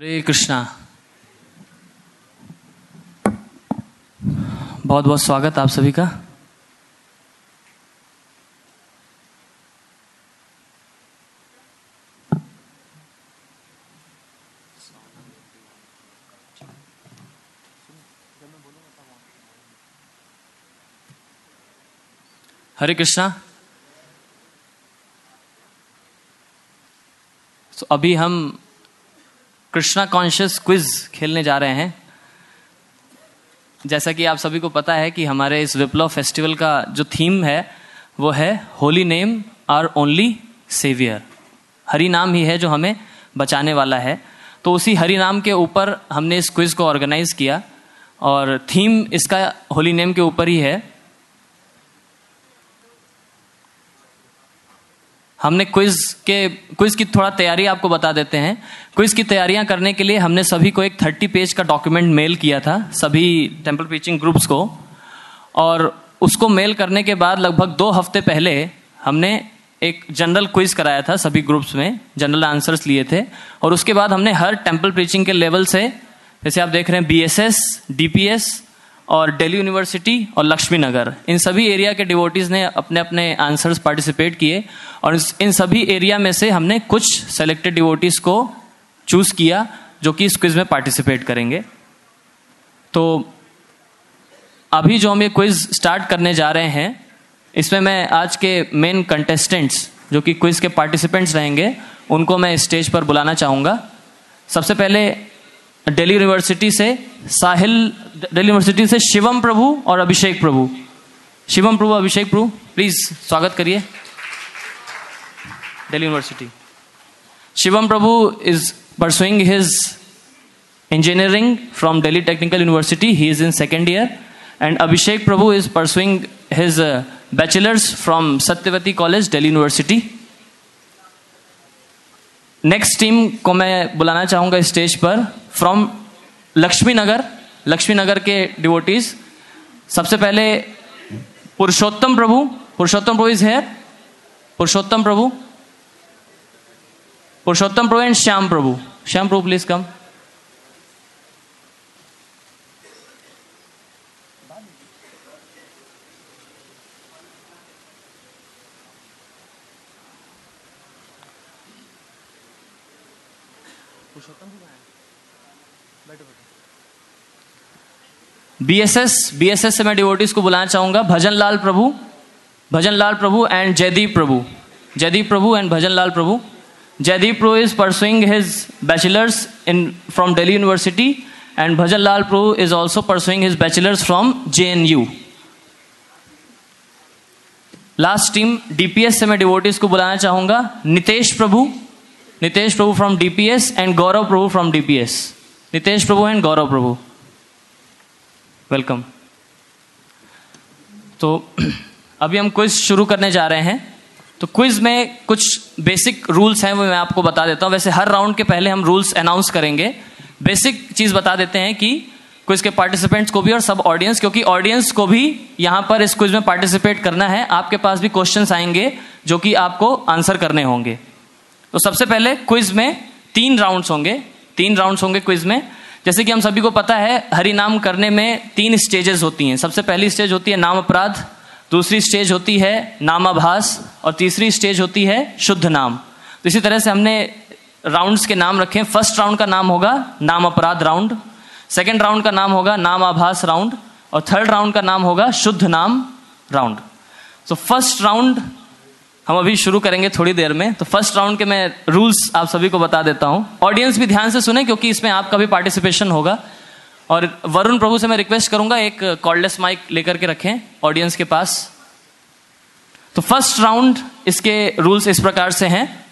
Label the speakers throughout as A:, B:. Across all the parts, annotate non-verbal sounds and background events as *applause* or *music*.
A: हरे कृष्णा। बहुत बहुत स्वागत आप सभी का। हरे कृष्णा। तो अभी हम कृष्णा कॉन्शियस क्विज खेलने जा रहे हैं। जैसा कि आप सभी को पता है कि हमारे इस विप्लव फेस्टिवल का जो थीम है, वो है holy name are only saviour Hari नाम ही है जो हमें बचाने वाला है। तो उसी हरि नाम के ऊपर हमने इस क्विज को ऑर्गेनाइज किया और थीम इसका होली नेम के ऊपर ही है। हमने क्विज के, क्विज की थोड़ा तैयारी आपको बता देते हैं। क्विज की तैयारियाँ करने के लिए हमने सभी को एक थर्टी पेज का डॉक्यूमेंट मेल किया था, सभी टेंपल टीचिंग ग्रुप्स को। और उसको मेल करने के बाद लगभग दो हफ़्ते पहले हमने एक जनरल क्विज कराया था सभी ग्रुप्स में, जनरल आंसर्स लिए थे। और उसके बाद हमने हर टेंपल प्रीचिंग के लेवल से, जैसे आप देख रहे हैं B S S D P S और दिल्ली यूनिवर्सिटी और लक्ष्मी नगर इन सभी एरिया के डिवोटीज ने अपने अपने आंसर्स पार्टिसिपेट किए और इन सभी एरिया में से हमने कुछ सेलेक्टेड डिवोटीज को चूज़ किया जो कि इस क्विज में पार्टिसिपेट करेंगे. तो अभी जो हम ये क्विज स्टार्ट करने जा रहे हैं, इसमें मैं आज के मेन कंटेस्टेंट्स जो कि क्विज के पार्टिसिपेंट्स रहेंगे, उनको मैं स्टेज पर बुलाना चाहूँगा. सबसे पहले दिल्ली यूनिवर्सिटी से साहिल दिल्ली यूनिवर्सिटी से शिवम प्रभु और अभिषेक प्रभु। शिवम प्रभु, अभिषेक प्रभु प्लीज़ स्वागत करिए। Delhi university. Shivam Prabhu is pursuing his engineering from Delhi technical university he is in second year and Abhishek Prabhu is pursuing his bachelors from Satyavati college Delhi university next team को मैं बुलाना चाहूँगा stage पर from Laxmi Nagar Laxmi Nagar के devotees सबसे पहले Purushottam Prabhu Purushottam Prabhu is here Purushottam Prabhu? Purushottam Prabhu and Shyam Prabhu. Shyam Prabhu please come BSS BSS से मैं डिवोटीज को बुलाना चाहूँगा। Bhajan Lal Prabhu Bhajan Lal Prabhu and Jaideep Prabhu. Jaideep Prabhu and Bhajan Lal Prabhu. Jaideep Prabhu is pursuing his bachelors in from Delhi university and Bhajan Lal Prabhu is also pursuing his bachelors from J N U last team DPS से मैं devotees को बुलाना चाहूँगा। Nitesh Prabhu Nitesh Prabhu from DPS and Gaurav Prabhu from DPS Nitesh Prabhu and Gaurav Prabhu. Welcome. तो *clears throat* अभी हम quiz शुरू करने जा रहे हैं। तो क्विज में कुछ बेसिक रूल्स हैं, वो मैं आपको बता देता हूँ। वैसे हर राउंड के पहले हम रूल्स अनाउंस करेंगे। बेसिक चीज़ बता देते हैं कि क्विज के पार्टिसिपेंट्स को भी और सब ऑडियंस, क्योंकि ऑडियंस को भी यहाँ पर इस क्विज में पार्टिसिपेट करना है। आपके पास भी क्वेश्चन आएँगे, जो कि आपको आंसर करने होंगे। तो सबसे पहले क्विज में तीन राउंड्स होंगे। तीन राउंड्स होंगे क्विज में। जैसे कि हम सभी को पता है हरि नाम करने में तीन स्टेजेस होती हैं। सबसे पहली स्टेज होती है नाम अपराध, दूसरी स्टेज होती है नामाभास और तीसरी स्टेज होती है शुद्ध नाम। तो इसी तरह से हमने राउंड्स के नाम रखे फ़र्स्ट राउंड का नाम होगा नाम अपराध राउंड सेकेंड राउंड का नाम होगा नाम आभास राउंड और थर्ड राउंड का नाम होगा शुद्ध नाम राउंड तो फ़र्स्ट राउंड हम अभी शुरू करेंगे थोड़ी देर में। तो फ़र्स्ट राउंड के मैं रूल्स आप सभी को बता देता हूँ। ऑडियंस भी ध्यान से सुने, क्योंकि इसमें आपका भी पार्टिसिपेशन होगा। और वरुण प्रभु से मैं रिक्वेस्ट करूँगा, एक कॉर्डलेस माइक लेकर के रखें ऑडियंस के पास। तो फ़र्स्ट राउंड इसके रूल्स इस प्रकार से हैं।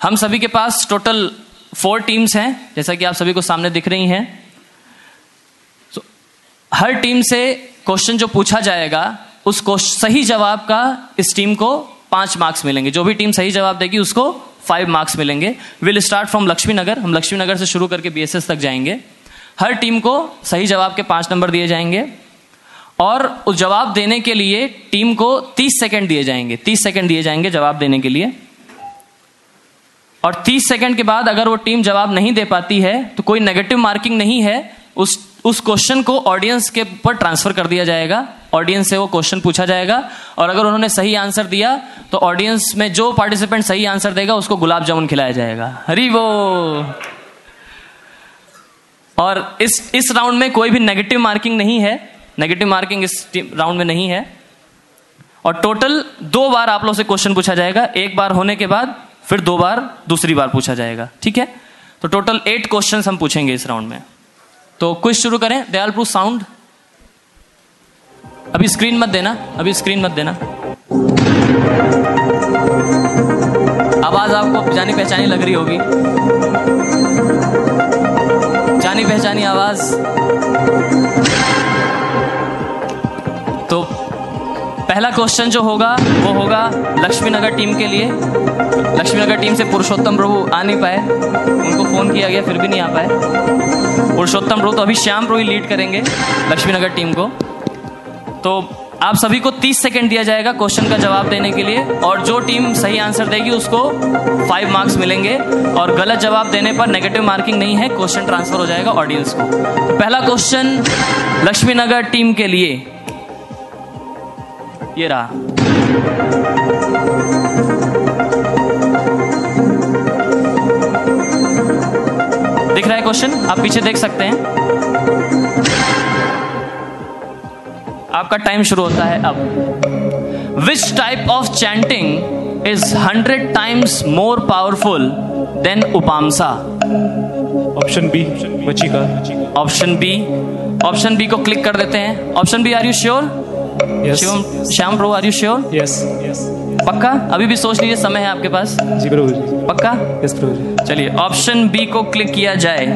A: हम सभी के पास टोटल फोर टीम्स हैं, जैसा कि आप सभी को सामने दिख रही हैं। हर टीम से क्वेश्चन जो पूछा जाएगा उसको सही जवाब का इस टीम को पाँच मार्क्स मिलेंगे। जो भी टीम सही जवाब देगी, उसको फाइव मार्क्स मिलेंगे। Will start from Laxmi Nagar हम लक्ष्मी नगर से शुरू करके बीएसएस तक जाएँगे। हर टीम को सही जवाब के पाँच नंबर दिए जाएँगे। और उस जवाब देने के लिए टीम को तीस सेकंड दिए जाएँगे। तीस सेकंड दिए जाएँगे जवाब देने के लिए। और 30 सेकंड के बाद अगर वो टीम जवाब नहीं दे पाती है तो कोई नेगेटिव मार्किंग नहीं है, उस उस क्वेश्चन को ऑडियंस के ऊपर ट्रांसफ़र कर दिया जाएगा। ऑडियंस से वो क्वेश्चन पूछा जाएगा। और अगर उन्होंने सही आंसर दिया तो ऑडियंस में जो पार्टिसिपेंट सही आंसर देगा, उसको गुलाब जामुन खिलाया जाएगा। हरी वो! और इस इस राउंड में कोई भी नेगेटिव मार्किंग नहीं है। नेगेटिव मार्किंग इस राउंड में नहीं है। और टोटल दो बार आप लोग से क्वेश्चन पूछा जाएगा। एक बार होने के बाद, फिर दो बार, दूसरी बार पूछा जाएगा। ठीक है? तो टोटल एट क्वेश्चन हम पूछेंगे इस राउंड में। तो क्विज शुरू करें। दयाल प्रूफ साउंड अभी स्क्रीन मत देना। अभी स्क्रीन मत देना। आवाज़ आपको जानी पहचानी लग रही होगी। जानी पहचानी आवाज़। पहला क्वेश्चन जो होगा, वो होगा लक्ष्मी नगर टीम के लिए। लक्ष्मी नगर टीम से पुरुषोत्तम प्रभु आ नहीं पाए। उनको फ़ोन किया गया, फिर भी नहीं आ पाए। पुरुषोत्तम प्रभु तो अभी श्याम प्रभु ही लीड करेंगे लक्ष्मी नगर टीम को। तो आप सभी को 30 सेकंड दिया जाएगा क्वेश्चन का जवाब देने के लिए और जो टीम सही आंसर देगी, उसको फाइव मार्क्स मिलेंगे। और गलत जवाब देने पर नेगेटिव मार्किंग नहीं है क्वेश्चन ट्रांसफ़र हो जाएगा ऑडियंस को। तो पहला क्वेश्चन लक्ष्मी नगर टीम के लिए। ये रहा। दिख रहा है क्वेश्चन आप पीछे देख सकते हैं। आपका टाइम शुरू होता है अब। Which type of chanting is hundred times more powerful than उपामसा
B: option B मच्छी का
A: ऑप्शन बी ऑप्शन बी को क्लिक कर देते हैं। Option B are you sure
B: yes
A: Shivam Shyam pro are you sure?
B: Yes yes
A: पक्का? अभी भी सोच लीजिए समय है आपके पास।
B: जी प्रभु जी।
A: पक्का?
B: यस प्रभु जी।
A: चलिए ऑप्शन बी को क्लिक किया जाए।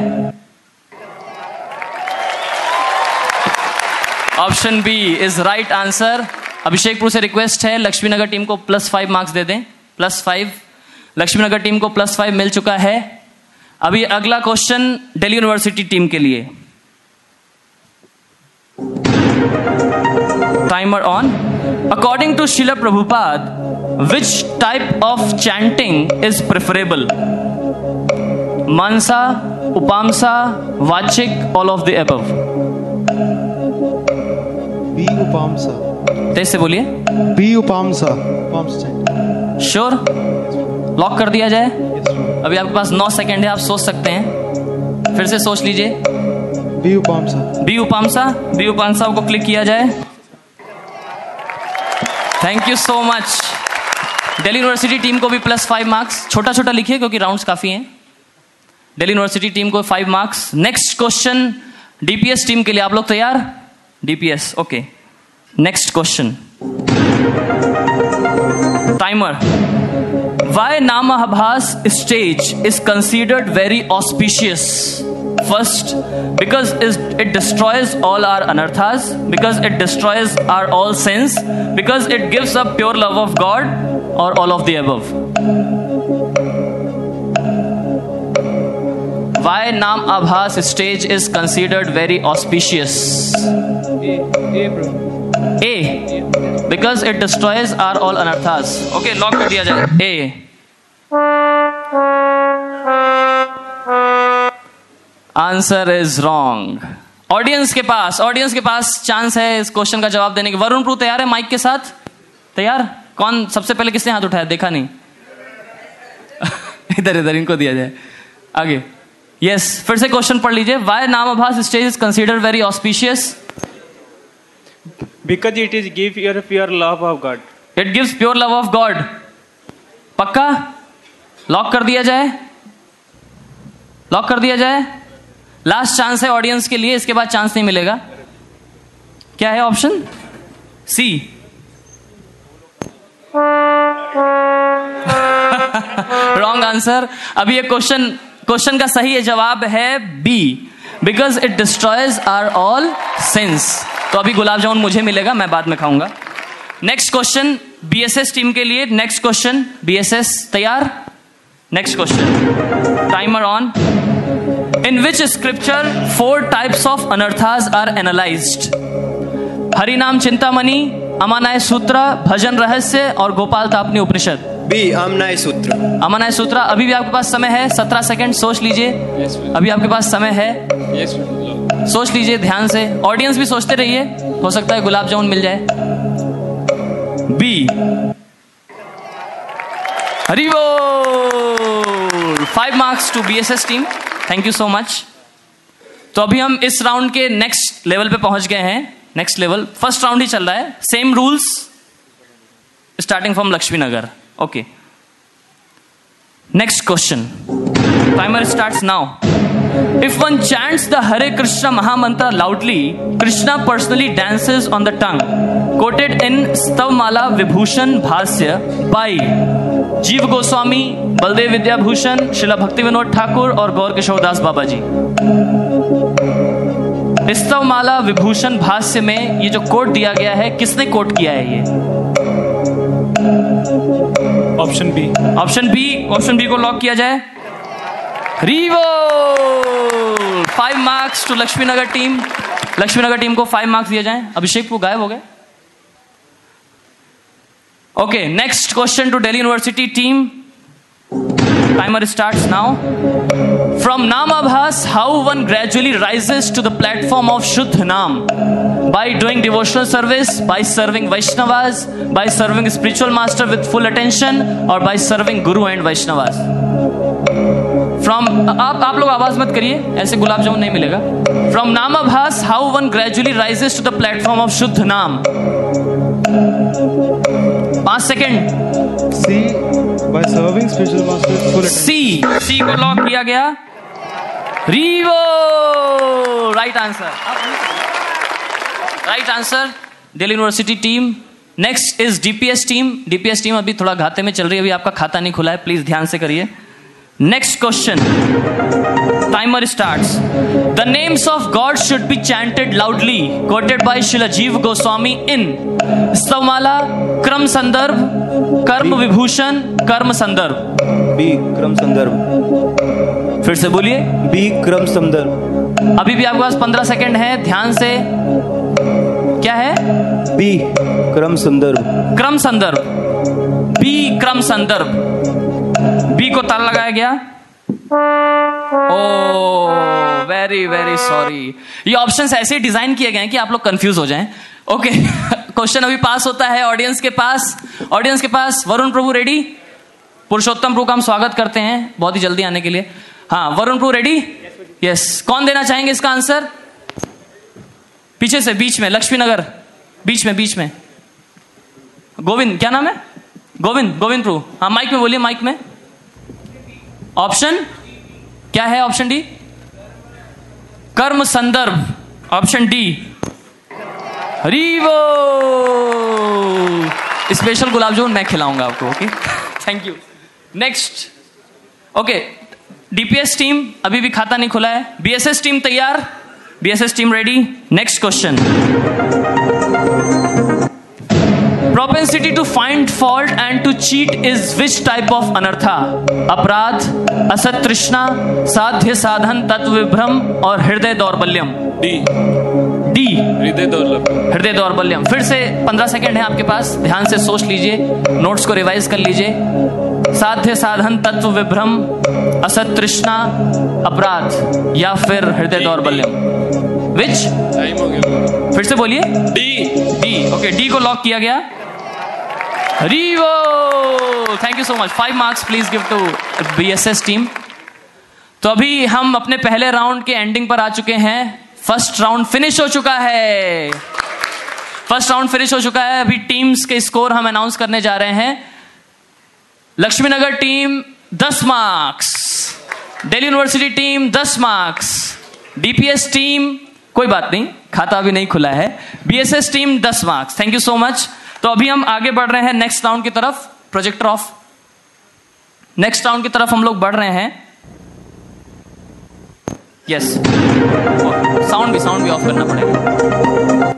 A: Option B is right answer Abhishekpur से रिक्वेस्ट है लक्ष्मी नगर टीम को प्लस फाइव मार्क्स दे दें। Plus five Laxmi Nagar team को प्लस फाइव मिल चुका है। अभी अगला क्वेश्चन दिल्ली यूनिवर्सिटी टीम के लिए। Timer on according to Srila Prabhupada which type of chanting is preferable मानसा उपामसा वाचिक all of the above
C: B उपामसा
A: तेज से बोलिए
C: बी उपामसा
A: श्योर लॉक कर दिया जाए
C: यस
A: अभी आपके पास नौ सेकेंड है आप सोच सकते हैं फिर से सोच लीजिए
C: बी उपामसा
A: बी उपामसा बी उपामसा को क्लिक किया जाए thank you so much Delhi university team को भी प्लस फाइव मार्क्स छोटा छोटा लिखिए क्योंकि राउंड्स काफ़ी हैं। दिल्ली यूनिवर्सिटी टीम को five marks next question DPS team के लिए आप लोग तैयार? DPS okay next question timer Why Namabhas stage is considered very auspicious? First, because it destroys all our anarthas, because it destroys our all sins, because it gives up pure love of God, or all of the above. Why Nam Abhas stage is considered very auspicious? A. Because it destroys are all anarthas. Okay, lock कर दिया जाए. A. Answer is wrong audience के पास audience के पास chance है इस question का जवाब देने के. वरुण प्रू तैयार है माइक के साथ? तैयार? कौन सबसे पहले किसने हाथ उठाया? देखा नहीं. *laughs* इधर इधर इनको दिया जाए. आगे. यस yes, फिर से क्वेश्चन पढ़ लीजिए. वाई नाम आभास stage is consider very auspicious
D: Because it is give your pure love of God.
A: It gives pure love of God पक्का? लॉक कर दिया जाए? लॉक कर दिया जाए? लास्ट चांस है ऑडियंस के लिए, इसके बाद चांस नहीं मिलेगा। क्या है ऑप्शन सी रॉन्ग आंसर अभी ये क्वेश्चन क्वेश्चन का सही जवाब है B because it destroys are all sins तो अभी गुलाब जामुन मुझे मिलेगा मैं बाद में खाऊँगा। नेक्स्ट क्वेश्चन बीएसएस टीम के लिए नेक्स्ट क्वेश्चन बीएसएस तैयार? Next question timer on in which scripture four types of अनर्थाज are analysed Harinam Chintamani अमानाय सूत्र भजन रहस्य और गोपाल तापनी उपनिषद।
E: बी आमनाय सूत्र।
A: अमनाय सूत्रा अभी भी आपके पास समय है? सत्रह सेकंड सोच लीजिए। अभी आपके पास समय है? सोच लीजिए ध्यान से। ऑडियंस भी सोचते रहिए। हो सकता है गुलाब जामुन मिल जाए। बी हरी बोल। Five marks to BSS team thank you so much तो अभी हम इस राउंड के नेक्स्ट लेवल पे पहुँच गए हैं। नेक्स्ट लेवल फ़र्स्ट राउंड ही चल रहा है। Same rules starting from Laxmi Nagar okay next question timer starts now If one chants the Hare Krishna Mahamantra loudly, Krishna personally dances on the tongue. Quoted in Stavmala Vibhushan Bhasya by Jiva Goswami Baldev Vidyabhushan शिला भक्ति विनोद ठाकुर और गौर किशोर दास बाबा जी स्तवमाला विभूषण भाष्य में ये जो coat दिया गया है किसने कोट किया है ये
B: option B
A: option B option B को लॉक किया जाए Revo five marks to Laxmi Nagar team Laxmi Nagar team को फाइव मार्क्स दिए जाएँ। अभिषेक को गायब हो गए। Okay next question to Delhi university team timer starts now from नामाभास how one gradually rises to the platform of शुद्ध नाम by doing devotional service, by serving Vaishnavas, by serving spiritual master with full attention, or by serving Guru and Vaishnavas. From आप आप लोग आवाज़ मत करिए ऐसे गुलाब जामुन नहीं मिलेगा। From नामाभास how one gradually rises to the platform of शुद्ध नाम पाँच second
C: C. By serving spiritual master with full attention.
A: C C को लॉक किया गया। Revo right answer right answer Delhi university team next is DPS team DPS team अभी थोड़ा घाते में चल रही है अभी आपका खाता नहीं खुला है प्लीज़ ध्यान से करिए। Next question timer starts the names of God should be chanted loudly quoted by Srila Jiva Goswami इन स्तवमाला क्रम संदर्भ कर्म विभूषण कर्म संदर्भ
E: बी क्रम संदर्भ
A: फिर से बोलिए।
E: बी क्रम संदर्भ
A: अभी भी आपके पास पंद्रह सेकंड है ध्यान से। क्या है?
E: बी क्रम संदर्भ
A: क्रम संदर्भ बी क्रम संदर्भ बी को ताला लगाया गया। ओ वेरी वेरी सॉरी ये ऑप्शंस ऐसे डिज़ाइन किए गए हैं कि आप लोग कंफ्यूज हो जाएँ। ओके क्वेश्चन *laughs* अभी पास होता है ऑडियंस के पास। ऑडियंस के पास, वरुण प्रभु रेडी पुरुषोत्तम प्रभु का हम स्वागत करते हैं बहुत ही जल्दी आने के लिए। हाँ वरुण प्रभु रेडी यस कौन देना चाहेंगे इसका आंसर पीछे से, बीच में लक्ष्मी नगर बीच में बीच में। गोविंद, क्या नाम है? गोविंद गोविंद प्रभु। हाँ माइक में बोलिए माइक में। ऑप्शन? क्या है option D? Karma Sandarbha. Option D हरीवो special gulab jamun मैं खिलाऊँगा आपको okay thank you next okay DPS team अभी भी खाता नहीं खुला है। बीएसएस टीम तैयार? BSS team ready next question propensity to find fault and to cheat is which type of anartha? अपराध असत तृष्णा साध्य साधन तत्व विभ्रम और हृदय दौर्बल्यम
B: डी
A: डी
B: हृदय दौर्लभ
A: हृदय दौर्बल्यम फिर से 15 सेकंड है आपके पास ध्यान से सोच लीजिए नोट्स को रिवाइज कर लीजिए साध्य साधन तत्व विभ्रम असत तृष्णा अपराध या फिर हृदय दौर्बल्यम विच फिर से बोलिए
B: डी
A: डी ओके डी को लॉक किया गया हरीवो thank you so much five marks please give to BSS team तो अभी हम अपने पहले राउंड के एंडिंग पर आ चुके हैं. फ़र्स्ट राउंड फिनिश हो चुका है. फ़र्स्ट राउंड फिनिश हो चुका है. अभी टीम्स के स्कोर हम अनाउंस करने जा रहे हैं. Laxminagar team 10 marks Delhi university team 10 marks DPS team कोई बात नहीं, खाता अभी नहीं खुला है. BSS team 10 marks thank you so much तो अभी हम आगे बढ़ रहे हैं नेक्स्ट राउंड की तरफ़ प्रोजेक्टर ऑफ़ नेक्स्ट राउंड की तरफ़ हम लोग बढ़ रहे हैं. यस साउंड भी साउंड भी ऑफ़ करना पड़ेगा.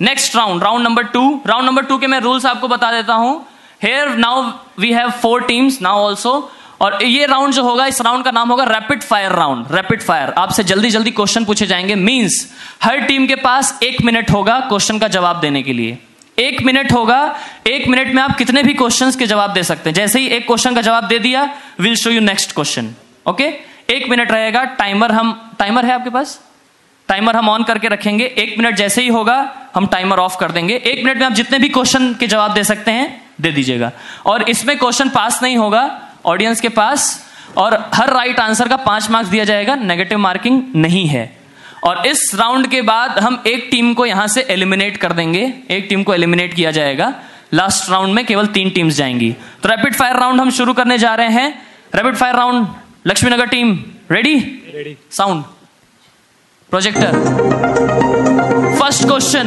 A: Next round round number two round number two के मैं रूल्स आपको बता देता हूँ. Here now we have four teams now also और ये राउंड जो होगा, इस राउंड का नाम होगा rapid fire round rapid fire आपसे जल्दी जल्दी क्वेश्चन पूछे जाएँगे. मींस हर टीम के पास एक मिनट होगा क्वेश्चन का जवाब देने के लिए. एक मिनट होगा, एक मिनट में आप कितने भी क्वेश्चंस के जवाब दे सकते हैं। जैसे ही एक क्वेश्चन का जवाब दे दिया will show you next question okay एक मिनट रहेगा टाइमर हम टाइमर है आपके पास? टाइमर हम ऑन करके रखेंगे। एक मिनट जैसे ही होगा, हम टाइमर ऑफ़ कर देंगे। एक मिनट में आप जितने भी क्वेश्चन के जवाब दे सकते हैं, दे दीजिएगा। और इसमें क्वेश्चन पास नहीं होगा ऑडियंस के पास, और हर राइट आंसर का पाँच मार्क्स दिया जाएगा नेगेटिव मार्किंग नहीं है। और इस राउंड के बाद हम एक टीम को यहाँ से एलिमिनेट कर देंगे। एक टीम को एलिमिनेट किया जाएगा। लास्ट राउंड में केवल तीन टीम्स जाएँगी। तो रैपिड फायर राउंड हम शुरू करने जा रहे हैं। Rapid fire round Laxminagar team ready
B: ready
A: sound projector first question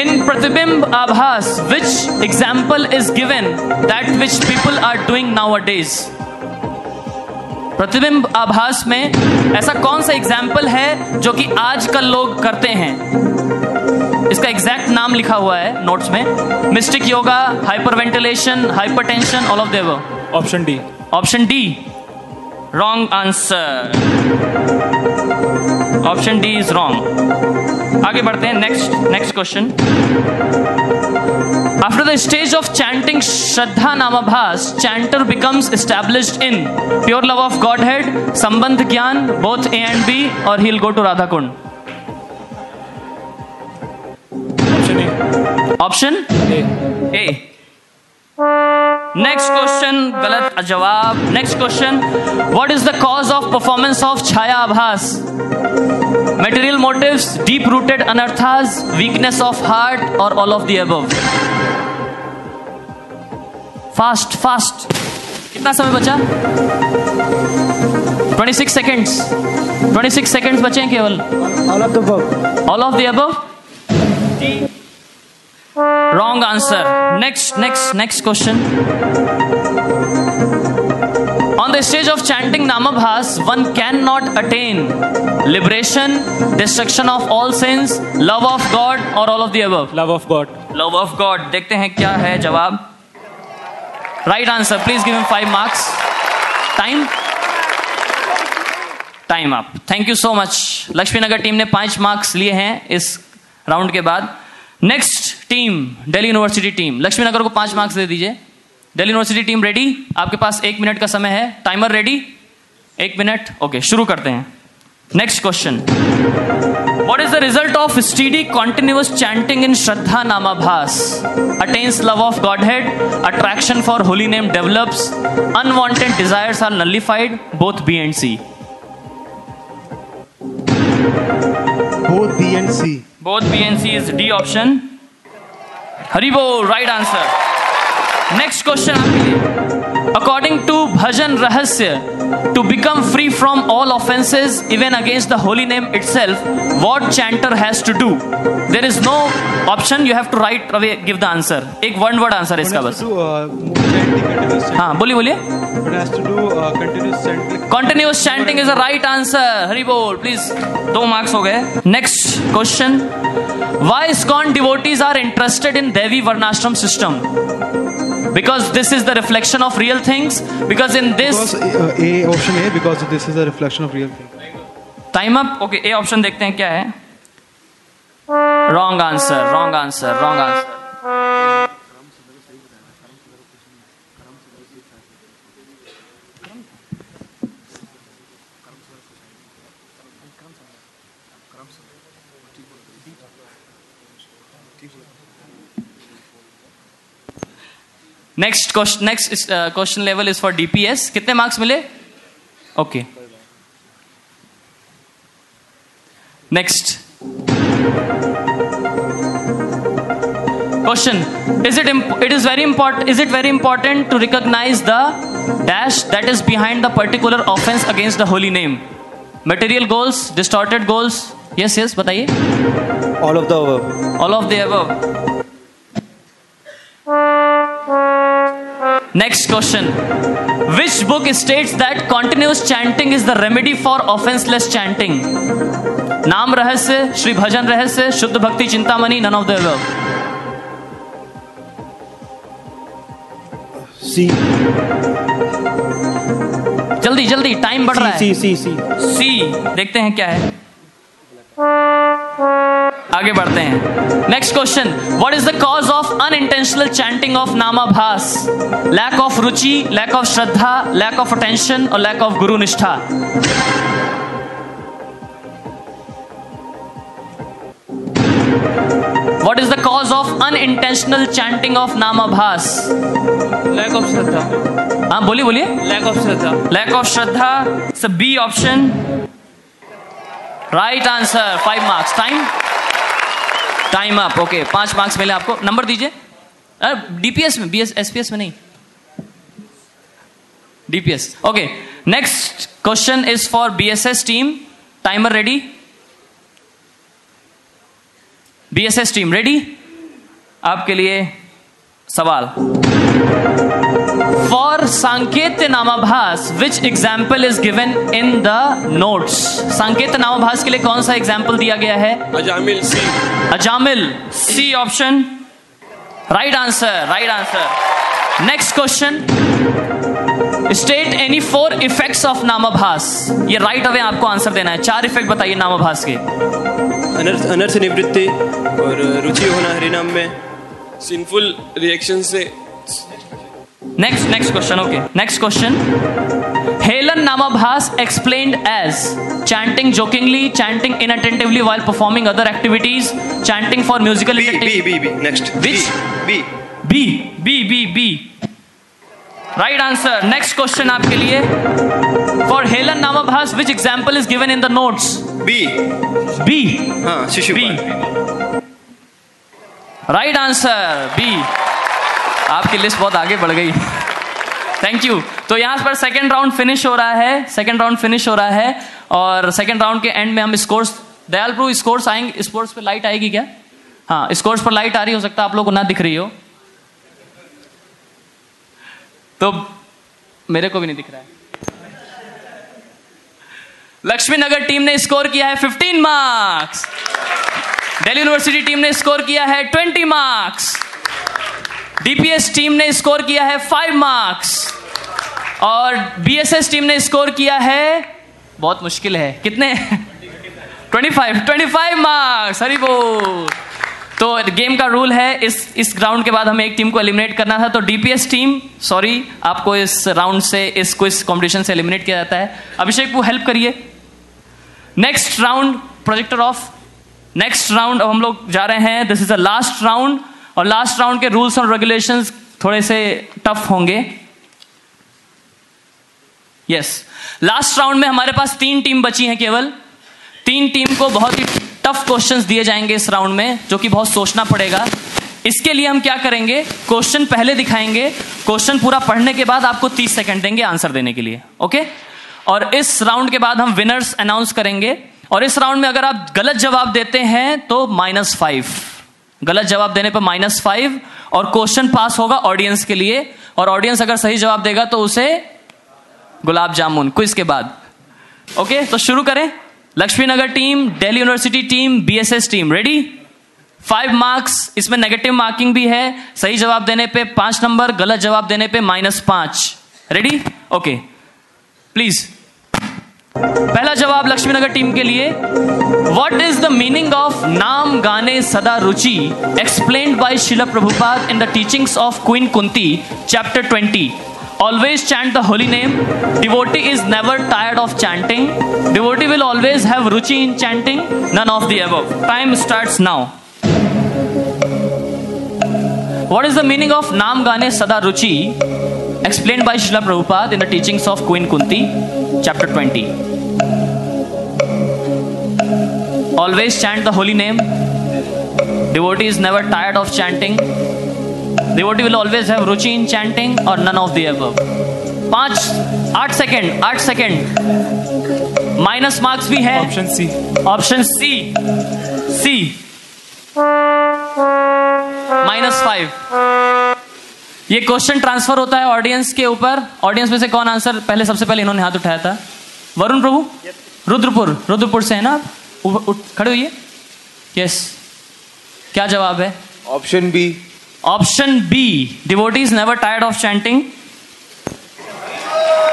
A: in प्रतिबिंब आभास which example is given that which people are doing nowadays प्रतिबिंब आभास में ऐसा कौन सा एग्ज़ाम्पल है जो कि आजकल लोग करते हैं? इसका एग्जैक्ट नाम लिखा हुआ है नोट्स में। Mystic yoga hyper ventilation hyper tension all of Dev
B: option D
A: option D wrong answer option D is wrong आगे बढ़ते हैं। Next next question of chanting Shraddha नामाभास chanter becomes established in pure love of God had संबंध ज्ञान both A and B और he'll go to Radha Kund
B: option A
A: option
B: A
A: A next question गलत जवाब next question what is the cause of performance of छाया आभास material motive deep rooted अनर्थाज weakness of heart और all of the above fast fast कितना समय बचा? 26 six seconds twenty six seconds बचे हैं केवल.
E: All of the above
A: all of the above wrong answer next next next question on the stage of chanting नामभास one can not attain liberation destruction of all sins love of god or all of the above?
B: Love of God
A: love of god. देखते हैं क्या है जवाब right answer please give five marks time time up thank you so much Laxminagar team ने पाँच मार्क्स लिए हैं इस राउंड के बाद next team Delhi university team Laxminagar को पाँच मार्क्स दे दीजिए दिल्ली यूनिवर्सिटी टीम रेडी आपके पास एक मिनट का समय है टाइमर रेडी एक मिनट ओके शुरू करते हैं next question what is the result of steady continuous chanting in Shraddha नामाभास attains love of God had attraction for holy name develops unwanted desire are nullified both B and
C: C both B and
A: C both B and C is D option Hari बो right answer next question आपके लिए according to Bhajan Rahasya to become free from all offences even against the holy name itself what chanter has to do there is no option you have to right away give the answer एक one word
C: answer
A: इसका बस हाँ बोलिए बोलिए continuous chanting is the right answer Hari बोल please दो marks हो गए next question why ISKCON devotees are interested in देवी वर्णाश्रम system because this is the reflection of real things. Because in this because,
C: uh, a option a because this is a reflection of real things.
A: Time up? Okay a option dekhte hain kya hai wrong answer wrong answer wrong answer. Next question next question level is for DPS कितने marks मिले? Okay next question is it it is very important is it very important to recognise the dash that is behind the particular offence against the holy name material goals distorted goals yes yes बताइए.
E: All of the above.
A: All of next question which book state that continuous chanting is the remedy for offenceless chanting naam Rahasya Shri Bhajan Rahasya Shuddha Bhakti Chintamani none of the
E: C
A: जल्दी जल्दी time बढ़ रहा है।
E: सी सी सी
A: सी देखते हैं क्या है। आगे बढ़ते हैं। Next question what is the cause of unintentional chanting of namabhasa lack of ruchi lack of shraddha lack of attention और lack of guru nishtha What is the cause of unintentional chanting of Namabhas?
D: Lack of Shraddha.
A: हाँ बोलिए बोलिए।
D: Lack of Shraddha.
A: Lack of shraddha B option right answer five marks time time up okay पाँच marks मिले आपको। Number दीजिए। DPS में B S में नहीं। DPS okay next question is for BSS team timer ready BSS team ready आपके लिए सवाल। For sanketya namabhasa which example is given in the notes सांकेत्य नामाभास के लिए कौन सा एग्ज़ाम्पल दिया गया है?
F: Ajamil C
A: Ajamil C option right answer right answer next question state any four effects of namabhasa ये राइट right अवे आपको आंसर देना है. चार इफ़ेक्ट बताइए नामाभास के.
E: अनर्थ अनर्थ निवृत्ति और रुचि होना हरिनाम में
F: सिंफुल रिएक्शन से
A: next next question okay next question helana namabhasa explain as chanting jokingly chanting inattentively while performing other activities chanting for
E: musical B B B next
A: which
E: B
A: B B B B right answer next question आपके लिए. For helana namabhasa which example is given in the notes
E: B
A: B
E: हाँ
A: Shishupal right answer B आपकी list बहुत आगे बढ़ गई। Thank you तो यहाँ पर सेकेंड राउंड फिनिश हो रहा है सेकेंड राउंड फिनिश हो रहा है और सेकेंड राउंड के एंड में हम स्कोर्स प्रभु स्कोर्स आएँगे स्पोर्ट्स पे लाइट आएगी क्या? हाँ स्कोर्स पर लाइट आ रही हो सकता है आप लोग को ना दिख रही हो। तो मेरे को भी नहीं दिख रहा है। लक्ष्मी नगर टीम ने स्कोर किया है 15 मार्क्स दिल्ली यूनिवर्सिटी टीम ने स्कोर किया है 20 मार्क्स डीपीएस टीम ने स्कोर किया है फाइव मार्क्स और बीएसएस टीम ने स्कोर किया है, बहुत मुश्किल है। कितने? 25 25 मार्क्स हरी बोल। तो गेम का रूल है, इस इस राउंड के बाद हमें एक टीम को एलिमिनेट करना था। तो डीपीएस टीम सॉरी आपको इस राउंड से, इस क्विज कंपटीशन से एलिमिनेट किया जाता है। अभिषेक वो हेल्प करिए। Next round projector off next round अब हम लोग जा रहे हैं। This is the last round और लास्ट राउंड के रूल्स और रेगुलेशंस थोड़े से टफ होंगे। यस लास्ट राउंड में हमारे पास तीन टीम बची हैं केवल। तीन टीम को बहुत ही टफ क्वेश्चंस दिए जाएँगे इस राउंड में, जो कि बहुत सोचना पड़ेगा। इसके लिए हम क्या करेंगे? क्वेश्चन पहले दिखाएँगे। क्वेश्चन पूरा पढ़ने के बाद आपको 30 सेकंड देंगे आंसर देने के लिए। ओके और इस राउंड के बाद हम विनर्स अनाउंस करेंगे। और इस राउंड में अगर आप गलत जवाब देते हैं तो माइनस फाइव गलत जवाब देने पर माइनस फाइव और क्वेश्चन पास होगा ऑडियंस के लिए। और ऑडियंस अगर सही जवाब देगा तो उसे गुलाब जामुन। क्विज के बाद। ओके तो शुरू करें। Laxmi Nagar team Delhi university team BSS team ready five marks इसमें नेगेटिव मार्किंग भी है। सही जवाब देने पे पाँच नंबर गलत जवाब देने पे माइनस पाँच। रेडी ओके प्लीज़ पहला जवाब लक्ष्मी नगर टीम के लिए what is the meaning of nama gane sada ruchi explained by Srila Prabhupada in the teachings of queen Kunti chapter twenty always chant the holy name devotee is never tired of chanting devotee will always have ruchi in chanting none of the above time starts now what is the meaning of nam gane sada ruchi explained by Srila Prabhupada in the teachings of Queen Kunti chapter 20 always chant the holy name devotee is never tired of chanting devotee will always have in chanting or none of the above पाँच आठ second आठ second minus marks भी है
B: option C
A: option C C minus five ये question transfer होता है audience के ऊपर। ऑडियंस में से कौन आंसर पहले सबसे पहले इन्होंने हाथ उठाया था? वरुण प्रभु? रुद्रपुर। रुद्रपुर से है ना आप? उठ- खड़े हुई यस क्या जवाब है?
E: Option B
A: option B devotees never tired of chanting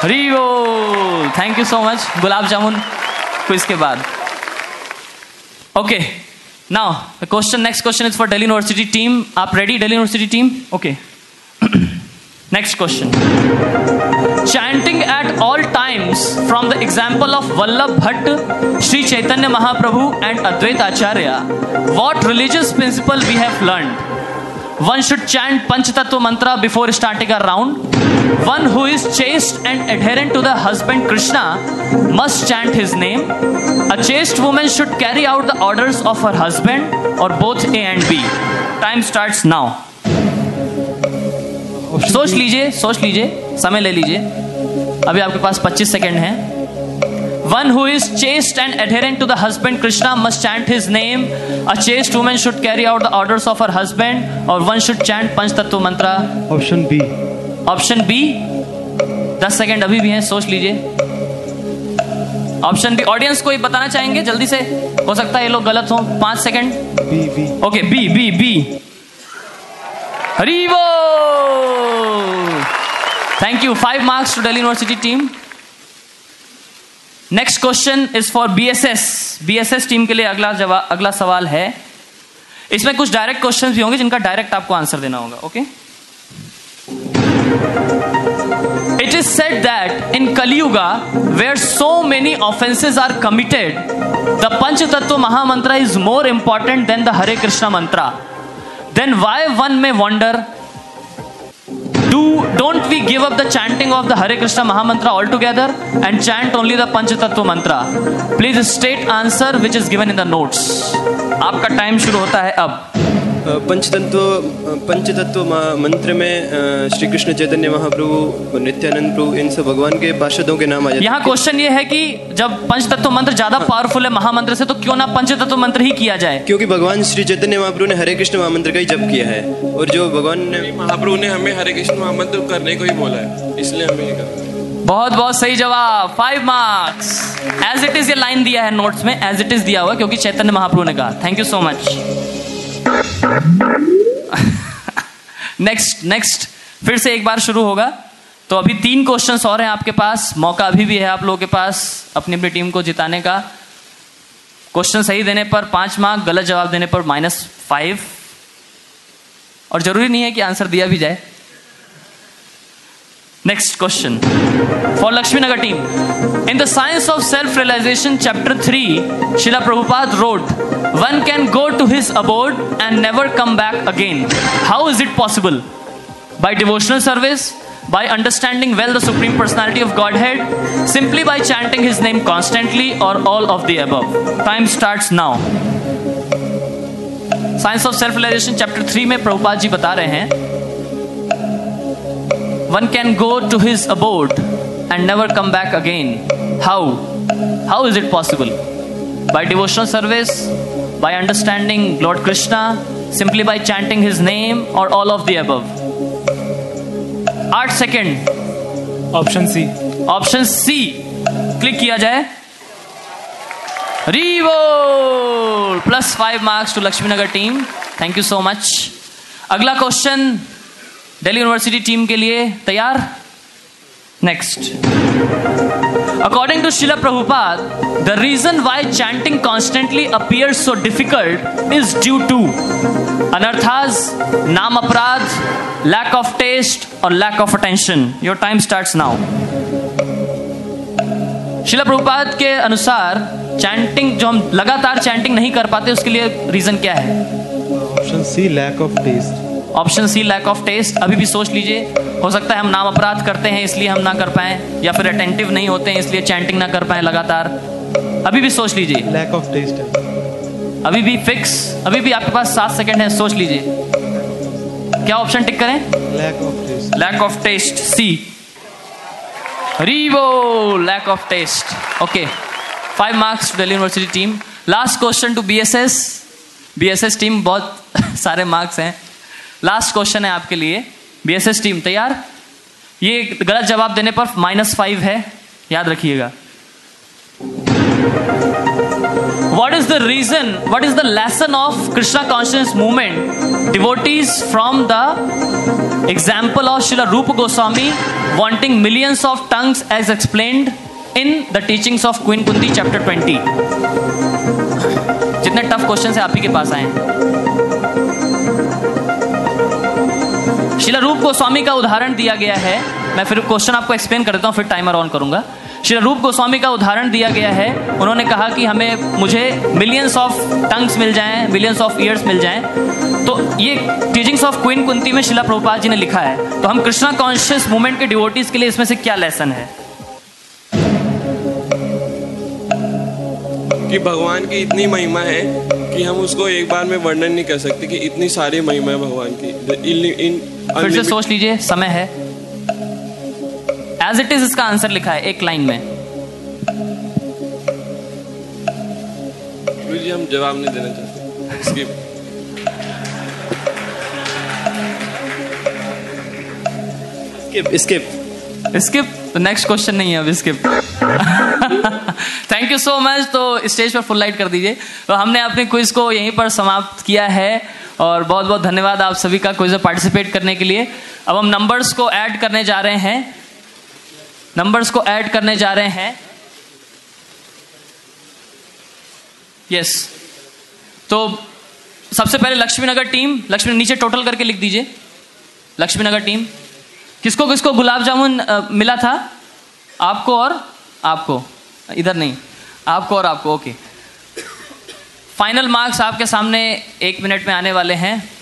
A: Hari thank you so much gulab jamun quiz के बाद. Okay now question next question is for Delhi university team आप ready Delhi university team okay next question chanting at all times from the example of Vallabh Bhatt, Sri Chaitanya Mahaprabhu and Advaita Acharya, what religious principle we have learned? One should chant Panchatattva mantra before starting a round. One who is chaste and adherent to the husband Krishna must chant his name. A chaste woman should carry out the orders of her husband or both A and B. Time starts now. सोच लीजिए सोच लीजिए समय ले लीजिए। अभी आपके पास 25 सेकंड है। One who is chaste and adherent to the husband Krishna must chant his name a chaste woman should carry out the orders of her husband और one should chant pancha tattva mantra
C: Option B.
A: Option B दस second अभी भी हैं सोच लीजिए। Option B audience कोई बताना चाहेंगे जल्दी से। हो सकता है ये लोग गलत हो पाँच second.
C: B B
A: okay B B B हरीवो thank you five marks to Delhi university team next question is for BSS BSS team के लिए अगला जवाब अगला सवाल है इसमें कुछ डायरेक्ट क्वेश्चंस भी होंगे जिनका डायरेक्ट आपको आंसर देना होगा okay It is said that in Kali Yuga, where so many offenses are committed, the Panchatattva Mahamantra is more important than the Hare Krishna mantra. Then why one may wonder, do don't we give up the chanting of the Hare Krishna Mahamantra altogether and chant only the Panchatattva mantra? Please state answer which is given in the notes. आपका time शुरू होता है अब
E: अ, पंचतत्व पंचतत्व मंत्र में श्री कृष्ण चैतन्य महाप्रभु नित्यानंद प्रभु इन सब भगवान के पार्षदों के नाम आ जाते
A: यहाँ क्वेश्चन ये है कि जब पंचतत्व मंत्र ज़्यादा पावरफुल है महामंत्र से तो क्यों ना पंचतत्व मंत्र ही किया जाए?
E: क्योंकि भगवान श्री चैतन्य महाप्रभु ने हरे कृष्ण महामंत्र का ही जप किया है और जो भगवान ने
F: महाप्रभु ने हमें हरे कृष्ण महामंत्र करने को ही बोला है इसलिए हमें है।
A: बहुत बहुत सही जवाब। Five marks as it is ये लाइन दिया है नोट्स में एज इट इज़ दिया हुआ क्योंकि चैतन्य महाप्रभु ने कहा। Thank you so much *laughs* next next फिर से एक बार शुरू होगा। तो अभी तीन क्वेश्चंस और हैं आपके पास। मौका अभी भी है आप लोगों के पास अपनी अपनी टीम को जिताने का। क्वेश्चन सही देने पर पाँच मार्क गलत जवाब देने पर माइनस फाइव और ज़रूरी नहीं है कि आंसर दिया भी जाए। Next question for Lakshmi Nagar team. In the Science of Self-Realization, Chapter 3, Srila Prabhupada wrote, One can go to his abode and never come back again. How is it possible? By devotional service, by understanding well the Supreme Personality of Godhead, simply by chanting his name constantly, or all of the above. Time starts now. Science of self realisation chapter three में प्रभुपाद जी बता रहे हैं one can go to his abode and never come back again. How? How is it possible? By devotional service, by understanding Lord Krishna, simply by chanting his name, or all of the above. आठ second
B: option C
A: option C click किया जाए Revo plus five marks to Laxmi Nagar team thank you so much अगला question Delhi university team के लिए तैयार? Next according to Srila Prabhupada the reason why chanting constantly appear so difficult is due to anarthas nama aparadha lack of taste और lack of attention your time start now Srila Prabhupada के अनुसार chanting जो हम लगातार chanting नहीं कर पाते उसके लिए रीजन क्या है
C: option C lack of taste
A: option C lack of taste अभी भी सोच लीजिए। हो सकता है हम नाम अपराध करते हैं इसलिए हम ना कर पाए या फिर अटेंटिव नहीं होते हैं इसलिए चैंटिंग ना कर पाए लगातार। अभी भी सोच लीजिए।
C: लैक ऑफ़ टेस्ट
A: अभी भी फिक्स अभी भी आपके पास सात सेकंड है सोच लीजिए। क्या ऑप्शन टिक करें?
C: Lack of taste.
A: Lack of taste C Revo lack of taste okay five marks Delhi university team last question to B S S B S S team बहुत *laughs* सारे मार्क्स हैं। Last question है आपके लिए. BSS team तैयार? ये गलत जवाब देने पर माइनस फाइव है. याद रखिएगा. What is the reason what is the lesson of Krishna conscious movement devotees from the example of Shri Rup Goswami wanting millions of tongues as explain in the teachings of queen Kunti chapter twenty जितने tough question है आप ही के पास आए शिला रूप गोस्वामी का उदाहरण दिया गया है। मैं फिर क्वेश्चन आपको एक्सप्लेन कर देता हूँ, फिर टाइमर ऑन करूँगा। श्री रूप गोस्वामी का उदाहरण दिया गया है। उन्होंने कहा कि हमें, मुझे मिलियंस ऑफ़ टंग्स मिल जाएँ मिलियंस ऑफ़ ईयर्स मिल जाएँ। तो ये टीचिंग्स ऑफ़ क्वीन कुंती में शिला प्रभुपाद जी ने लिखा है। तो हम कृष्णा कॉन्शियस मूवमेंट के डिवोटीज के लिए इसमें से क्या लेसन है?
F: कि भगवान की इतनी महिमा है कि हम उसको एक बार में वर्णन नहीं कर सकते कि इतनी सारी महिमा है भगवान की। इन, इन
A: फिर से सोच लीजिए समय है। एज इट इज़ इसका आंसर लिखा है एक लाइन में।
F: जी हम जवाब नहीं देना चाहते। Skip.
E: स्किप स्किप
A: स्किप तो नेक्स्ट क्वेश्चन नहीं है अब skip thank you so much तो स्टेज पर फुल लाइट कर दीजिए। तो हमने अपने क्विज को यहीं पर समाप्त किया है और बहुत बहुत धन्यवाद आप सभी का क्विज में पार्टिसिपेट करने के लिए। अब हम नंबर्स को ऐड करने जा रहे हैं। नंबर्स को ऐड करने जा रहे हैं। Yes yes. तो सबसे पहले लक्ष्मी नगर टीम लक्ष्मी नीचे टोटल करके लिख दीजिए। लक्ष्मी नगर टीम किसको किसको गुलाब जामुन मिला था? आपको और आपको। इधर नहीं। आपको और आपको, ओके। फाइनल मार्क्स आपके सामने एक मिनट में आने वाले हैं।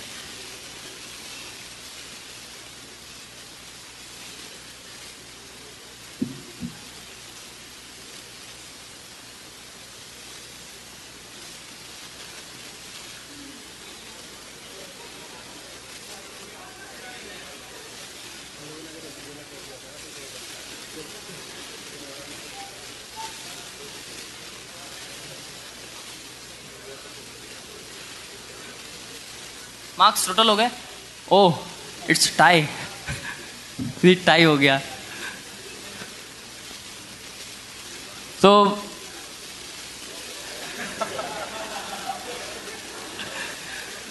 A: मार्क्स टोटल हो गए। ओह इट्स टाई टाई हो गया। तो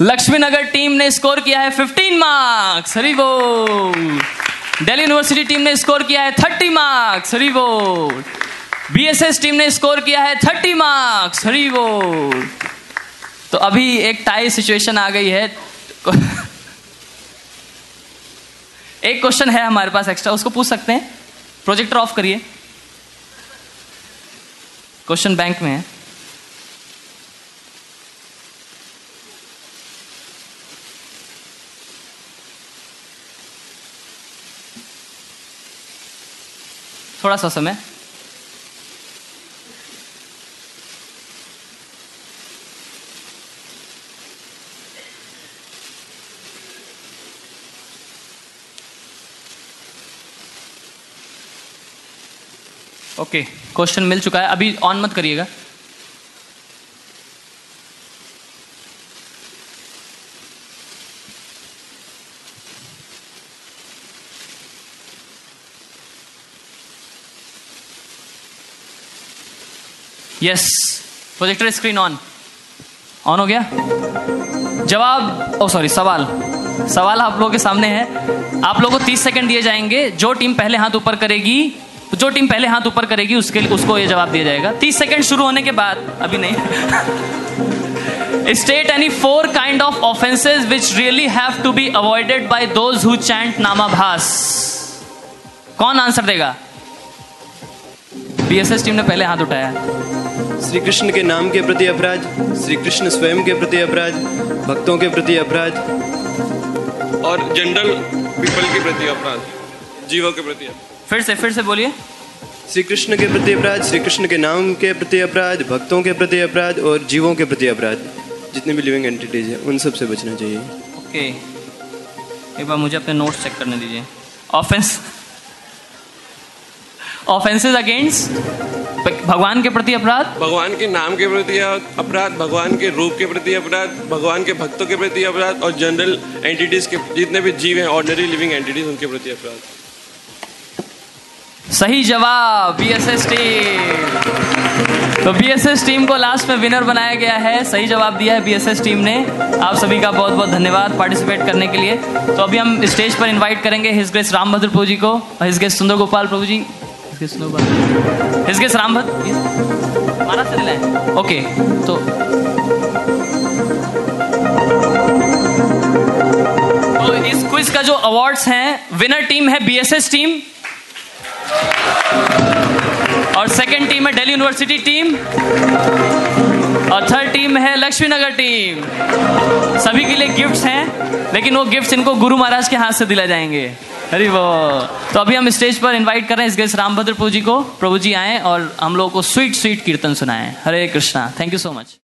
A: लक्ष्मी नगर टीम ने स्कोर किया है 15 मार्क्स हरी बोल दिल्ली यूनिवर्सिटी टीम ने स्कोर किया है 30 मार्क्स हरी बोल बीएसएस टीम ने स्कोर किया है 30 मार्क्स हरी बोल तो अभी एक टाई सिचुएशन आ गई है। एक क्वेश्चन है हमारे पास एक्स्ट्रा उसको पूछ सकते हैं? प्रोजेक्टर ऑफ़ करिए। क्वेश्चन बैंक में है। थोड़ा सा समय। ओके क्वेश्चन मिल चुका है। अभी ऑन मत करिएगा। Yes projector screen on on हो गया? जवाब ओ सॉरी सवाल। सवाल आप लोगों के सामने है। आप लोगों को 30 सेकंड दिए जाएँगे। जो टीम पहले हाथ ऊपर करेगी तो जो टीम पहले हाथ ऊपर करेगी उसके लिए उसको ये जवाब दिया जाएगा। 30 सेकंड शुरू होने के बाद अभी नहीं। State any four kind of offences which really have to be avoided by those who chant namabhasa कौन आंसर देगा? बीएसएस टीम ने पहले हाथ उठाया।
E: श्री कृष्ण के नाम के प्रति अपराध श्री कृष्ण स्वयं के प्रति अपराध भक्तों के प्रति अपराध
F: और जनरल पीपल के प्रति अपराध जीवों के प्रति अपराध।
A: फिर से फिर से बोलिए।
E: श्री कृष्ण के प्रति अपराध श्री कृष्ण के नाम के प्रति अपराध भक्तों के प्रति अपराध और जीवों के प्रति अपराध जितने भी लिविंग एंटिटीज हैं उन सबसे बचना चाहिए।
A: ओके। एक बार मुझे अपने नोट्स चेक करने दीजिए। ऑफेंस ऑफेंसेस अगेंस्ट भगवान के प्रति अपराध?
F: भगवान के नाम के प्रति अपराध भगवान के रूप के प्रति अपराध भगवान के भक्तों के प्रति अपराध और जनरल एंटिटीज के जितने भी जीव हैं ऑर्डिनरी लिविंग एंटिटीज उनके प्रति अपराध।
A: सही जवाब बीएसएस टीम तो बीएसएस टीम को लास्ट में विनर बनाया गया है। सही जवाब दिया है बीएसएस टीम ने। आप सभी का बहुत बहुत धन्यवाद पार्टिसिपेट करने के लिए। तो अभी हम स्टेज पर इनवाइट करेंगे हिज गेस्ट राम भद्र प्रभु जी को his guest Sundar Gopal Prabhu ji. His grace Rambhadra मारा चल रहा है ओके तो तो इस क्विज का जो अवार्ड्स हैं विनर टीम है बीएसएस टीम और सेकंड टीम है दिल्ली यूनिवर्सिटी टीम और थर्ड टीम है लक्ष्मी नगर टीम सभी के लिए गिफ्ट्स हैं, लेकिन वो गिफ्ट्स इनको गुरु महाराज के हाथ से दिला जाएँगे। अरे वो तो अभी हम स्टेज पर इनवाइट कर रहे हैं इस गेस्ट रामभद्र प्रभु जी को। प्रभु जी आए और हम लोगों को स्वीट स्वीट कीर्तन सुनाएँ। Hare Krishna. Thank you so much